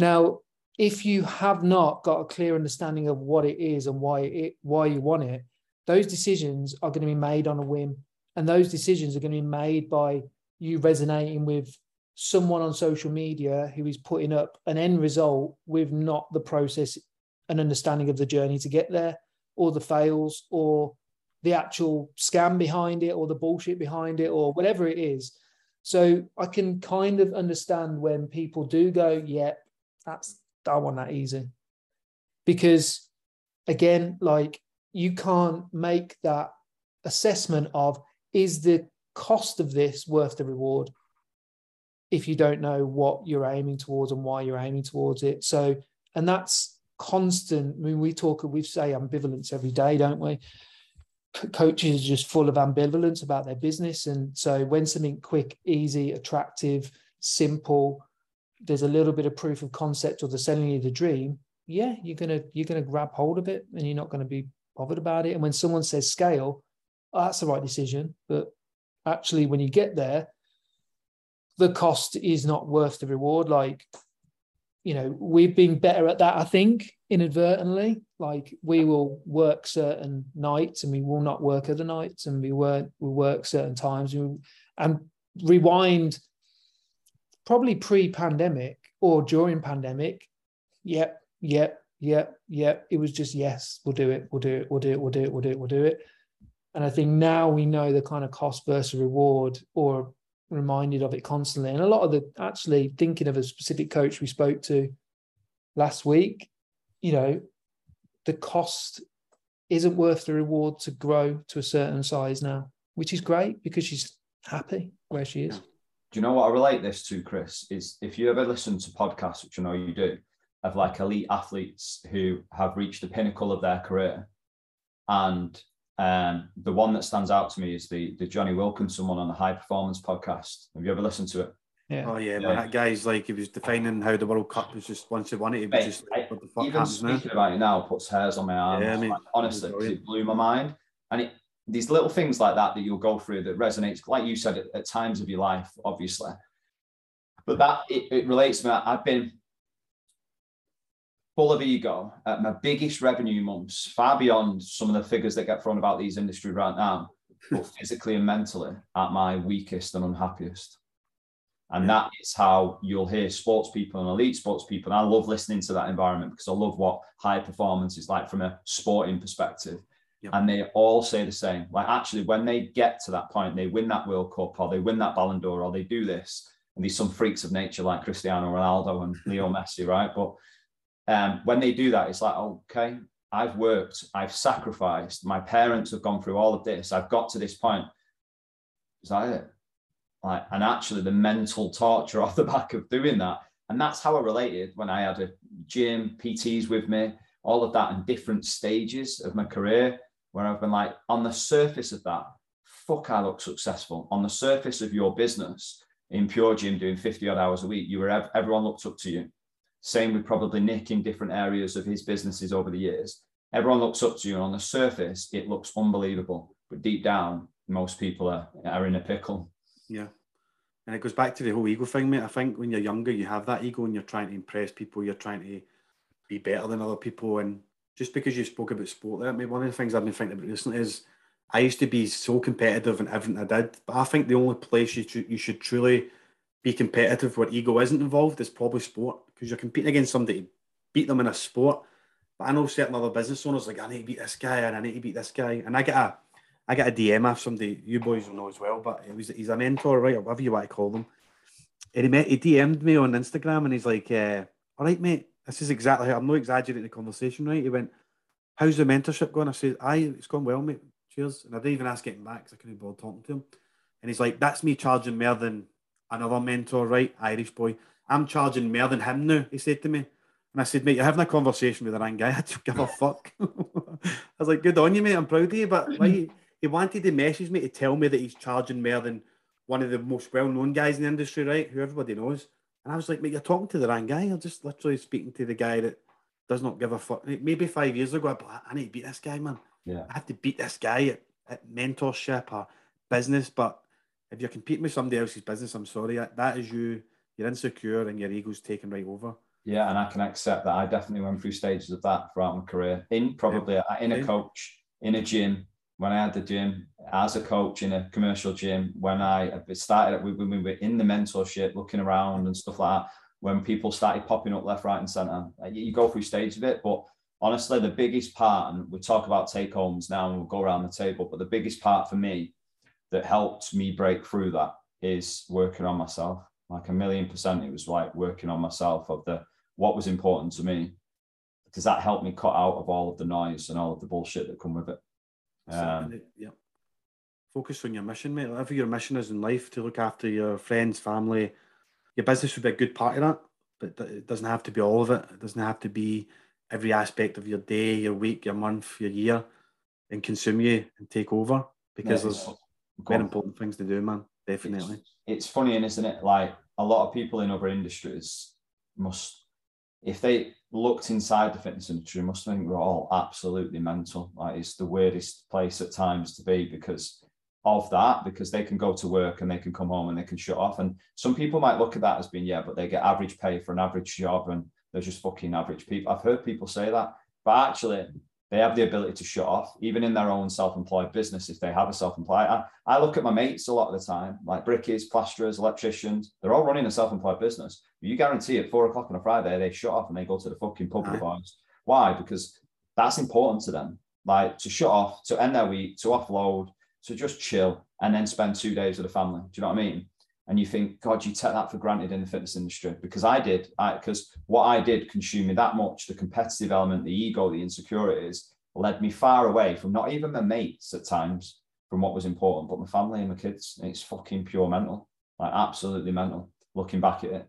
now, if you have not got a clear understanding of what it is and why it why you want it, those decisions are going to be made on a whim, and those decisions are going to be made by you resonating with someone on social media who is putting up an end result with not the process and understanding of the journey to get there, or the fails, or the actual scam behind it, or the bullshit behind it, or whatever it is. So I can kind of understand when people do go, yeah, that's I want that easy. Because again, like you can't make that assessment of is the cost of this worth the reward if you don't know what you're aiming towards and why you're aiming towards it. So, and that's constant. I mean, we talk, we say ambivalence every day, don't we? Coaches are just full of ambivalence about their business. And so when something quick, easy, attractive, simple, there's a little bit of proof of concept or the selling you the dream, yeah, you're gonna you're gonna grab hold of it and you're not to be bothered about it. And when someone says scale, oh, that's the right decision. But actually, when you get there, the cost is not worth the reward. Like, you know, we've been better at that, I think, inadvertently. Like we will work certain nights and we will not work other nights, and we weren't we work certain times and rewind probably pre-pandemic or during pandemic. Yep, yep, yep, yep. It was just yes, we'll do it, we'll do it, we'll do it, we'll do it, we'll do it, we'll do it. And I think now we know the kind of cost versus reward, or reminded of it constantly. And a lot of the actually thinking of a specific coach we spoke to last week, you know, the cost isn't worth the reward to grow to a certain size now, which is great because she's happy where she is do you know what I relate this to, Chris? Is if you ever listen to podcasts, which I know you do, of like elite athletes who have reached the pinnacle of their career. And um, the one that stands out to me is the the Jonny Wilkinson one on the High Performance podcast. Have you ever listened to it? Yeah. Oh yeah, yeah. man. That guy's like he was defining how the World Cup was just once he won it, he was just like, what the fuck even speaking now? about it now puts hairs on my arms. Yeah, I mean, like, honestly, it blew my mind. And it these little things like that that you'll go through that resonates, like you said, at, at times of your life, obviously. But that it, it relates to me. I've been full of ego at my biggest revenue months, far beyond some of the figures that get thrown about these industry right now, but physically and mentally at my weakest and unhappiest. And that is how you'll hear sports people and elite sports people. And I love listening to that environment because I love what high performance is like from a sporting perspective. Yep. And they all say the same. Like actually, when they get to that point, they win that World Cup or they win that Ballon d'Or or they do this, and these some freaks of nature like Cristiano Ronaldo and Leo Messi, right? But um, when they do that, it's like, okay, I've worked, I've sacrificed, my parents have gone through all of this, I've got to this point. Is that it? Like, and actually the mental torture off the back of doing that. And that's how I related when I had a gym, PTs with me, all of that in different stages of my career, where I've been like, on the surface of that, fuck, I look successful. On the surface of your business in Pure Gym doing 50 odd hours a week, you were everyone looked up to you. Same with probably Nick in different areas of his businesses over the years. Everyone looks up to you, and on the surface, it looks unbelievable. But deep down, most people are, are in a pickle. Yeah. And it goes back to the whole ego thing, mate. I think when you're younger, you have that ego and you're trying to impress people, you're trying to be better than other people. And just because you spoke about sport there, maybe one of the things I've been thinking about recently is I used to be so competitive in everything I did, but I think the only place you, tr- you should truly be competitive where ego isn't involved is probably sport because you're competing against somebody, beat them in a sport. But I know certain other business owners like I need to beat this guy and I need to beat this guy, and I get a I get a DM off somebody you boys will know as well, but he was he's a mentor, right, or whatever you want to call them. And he met he DM'd me on Instagram and he's like, uh, "All right, mate, this is exactly how I'm not exaggerating the conversation, right?" He went, "How's the mentorship going?" I said, "Aye, it's going well, mate. Cheers." And I didn't even ask him back because I couldn't bother talking to him. And he's like, "That's me charging more than another mentor, right? Irish boy. I'm charging more than him now." He said to me. And I said, mate, you're having a conversation with the wrong guy. I don't give a fuck. I was like, good on you, mate. I'm proud of you. But why, he wanted to message me to tell me that he's charging more than one of the most well-known guys in the industry, right? Who everybody knows. And I was like, mate, you're talking to the wrong guy. I'm just literally speaking to the guy that does not give a fuck. Maybe five years ago, I, I need to beat this guy, man. Yeah. I have to beat this guy at, at mentorship or business. But if you're competing with somebody else's business, I'm sorry, that is you. You're insecure and your ego's taken right over. Yeah, and I can accept that. I definitely went through stages of that throughout my career. In probably yeah. in a coach, in a gym, when I had the gym as a coach in a commercial gym, when I started, when we were in the mentorship, looking around and stuff like that, when people started popping up left, right, and center, you go through stages of it. But honestly, the biggest part, and we talk about take homes now and we'll go around the table, but the biggest part for me that helped me break through that is working on myself. Like a million percent, it was like working on myself of the what was important to me because that helped me cut out of all of the noise and all of the bullshit that come with it. Um, yeah. Focus on your mission, mate. Whatever your mission is in life, to look after your friends, family, your business would be a good part of that, but it doesn't have to be all of it. It doesn't have to be every aspect of your day, your week, your month, your year, and consume you and take over because yeah, there's very important things to do, man. Definitely. It's, it's funny, isn't it? Like a lot of people in other industries must, if they looked inside the fitness industry, must think we're all absolutely mental. Like it's the weirdest place at times to be because of that, because they can go to work and they can come home and they can shut off. And some people might look at that as being, yeah, but they get average pay for an average job and they're just fucking average people. I've heard people say that, but actually they have the ability to shut off, even in their own self-employed business, if they have a self-employed. I, I look at my mates a lot of the time, like brickies, plasterers, electricians, they're all running a self-employed business. You guarantee at four o'clock on a Friday, they shut off and they go to the fucking pub with bars. Why? Because that's important to them. Like to shut off, to end their week, to offload, to just chill, and then spend two days with the family. Do you know what I mean? And you think, God, you take that for granted in the fitness industry because I did. Because what I did consumed me that much. The competitive element, the ego, the insecurities led me far away from not even my mates at times from what was important, but my family and my kids. It's fucking pure mental, like absolutely mental. Looking back at it,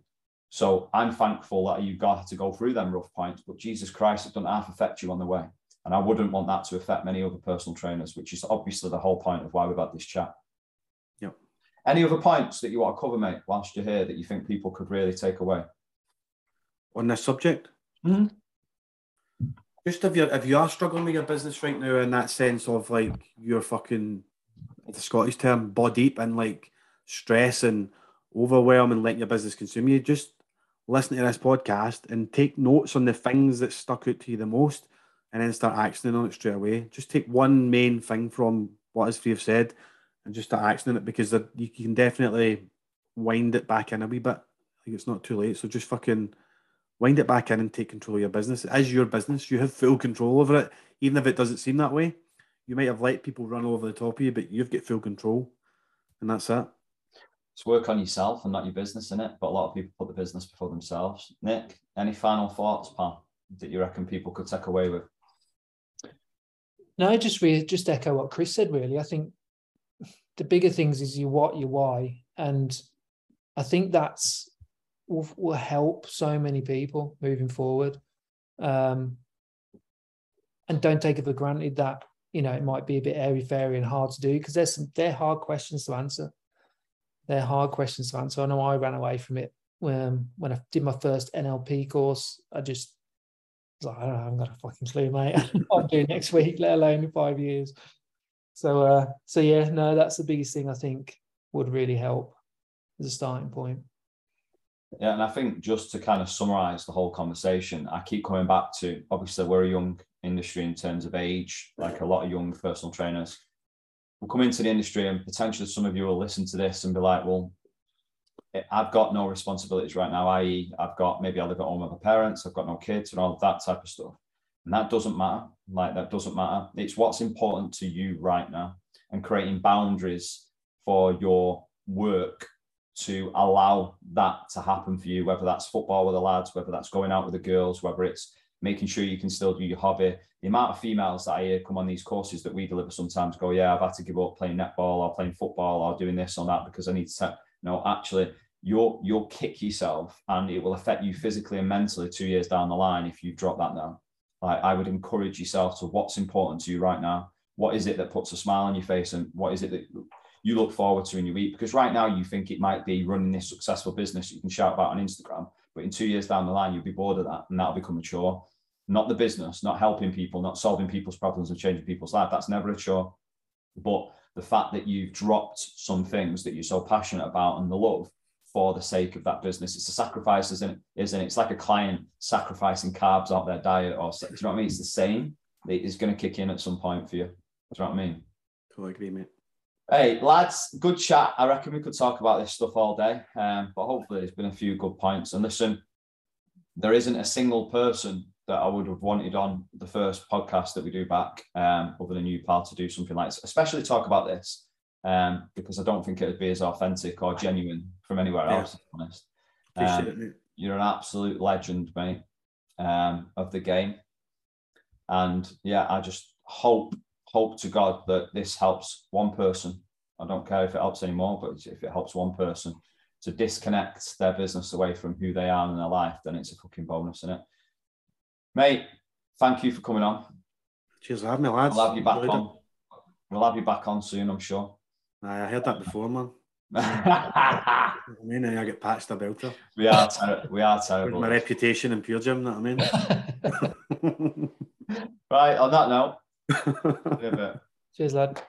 so I'm thankful that you got to go through them rough points. But Jesus Christ, it doesn't half affect you on the way, and I wouldn't want that to affect many other personal trainers, which is obviously the whole point of why we've had this chat. Any other points that you want to cover, mate, whilst you're here that you think people could really take away? On this subject? Mm-hmm. Just if you're if you are struggling with your business right now in that sense of like you're fucking the Scottish term body deep and like stress and overwhelm and letting your business consume you, just listen to this podcast and take notes on the things that stuck out to you the most and then start actioning on it straight away. Just take one main thing from what as we've said and just start actioning it because you can definitely wind it back in a wee bit. Like it's not too late. So just fucking wind it back in and take control of your business. It is your business. You have full control over it, even if it doesn't seem that way. You might have let people run over the top of you, but you've got full control, and that's it. It's work on yourself and not your business in it. But a lot of people put the business before themselves. Nick, any final thoughts, pal, that you reckon people could take away with? No, just really just echo what Chris said. Really, I think the bigger things is your what, your why, and I think that's will, will help so many people moving forward. Um, and don't take it for granted that you know it might be a bit airy fairy and hard to do because there's some they're hard questions to answer. They're hard questions to answer. I know I ran away from it when when I did my first NLP course. I just like, I don't know, I'm gonna fucking clue, mate. I'll do next week, let alone in five years. So uh so yeah, no, that's the biggest thing I think would really help as a starting point. Yeah, and I think just to kind of summarize the whole conversation, I keep coming back to obviously we're a young industry in terms of age, like a lot of young personal trainers will come into the industry and potentially some of you will listen to this and be like, well, I've got no responsibilities right now, i.e., I've got maybe I live at home with my parents, I've got no kids and all of that type of stuff. And that doesn't matter. Like that doesn't matter. It's what's important to you right now and creating boundaries for your work to allow that to happen for you, whether that's football with the lads, whether that's going out with the girls, whether it's making sure you can still do your hobby. The amount of females that I hear come on these courses that we deliver sometimes go, Yeah, I've had to give up playing netball or playing football or doing this or that because I need to. No, actually, you'll you'll kick yourself and it will affect you physically and mentally two years down the line if you drop that now. Like I would encourage yourself to what's important to you right now. What is it that puts a smile on your face and what is it that you look forward to in your week? Because right now you think it might be running this successful business you can shout about on Instagram, but in two years down the line you'll be bored of that and that'll become a chore. Not the business, not helping people, not solving people's problems and changing people's life. That's never a chore. But the fact that you've dropped some things that you're so passionate about and the love for the sake of that business. It's a sacrifice, isn't it? Isn't it? It's like a client sacrificing carbs out their diet, or do you know what I mean? It's the same. It's going to kick in at some point for you. Do you know what I mean? Agree, mate. Hey, lads, good chat. I reckon we could talk about this stuff all day, um, but hopefully there's been a few good points. And listen, there isn't a single person that I would have wanted on the first podcast that we do back, um, other than you, pal, to do something like this, especially talk about this um, because I don't think it would be as authentic or genuine from anywhere yeah. else. To be honest, um, you're an absolute legend, mate, um, of the game, and yeah, I just hope hope to God that this helps one person. I don't care if it helps anymore, but if it helps one person to disconnect their business away from who they are in their life, then it's a fucking bonus, isn't it? Mate, thank you for coming on. Cheers for having me, lads. We'll have you back on. We'll have you back on soon, I'm sure. I heard that before, man. I mean, I get patched a belter. We are, ter- we are terrible. My reputation in pure gym, that I mean. right, on that note. Cheers, lad.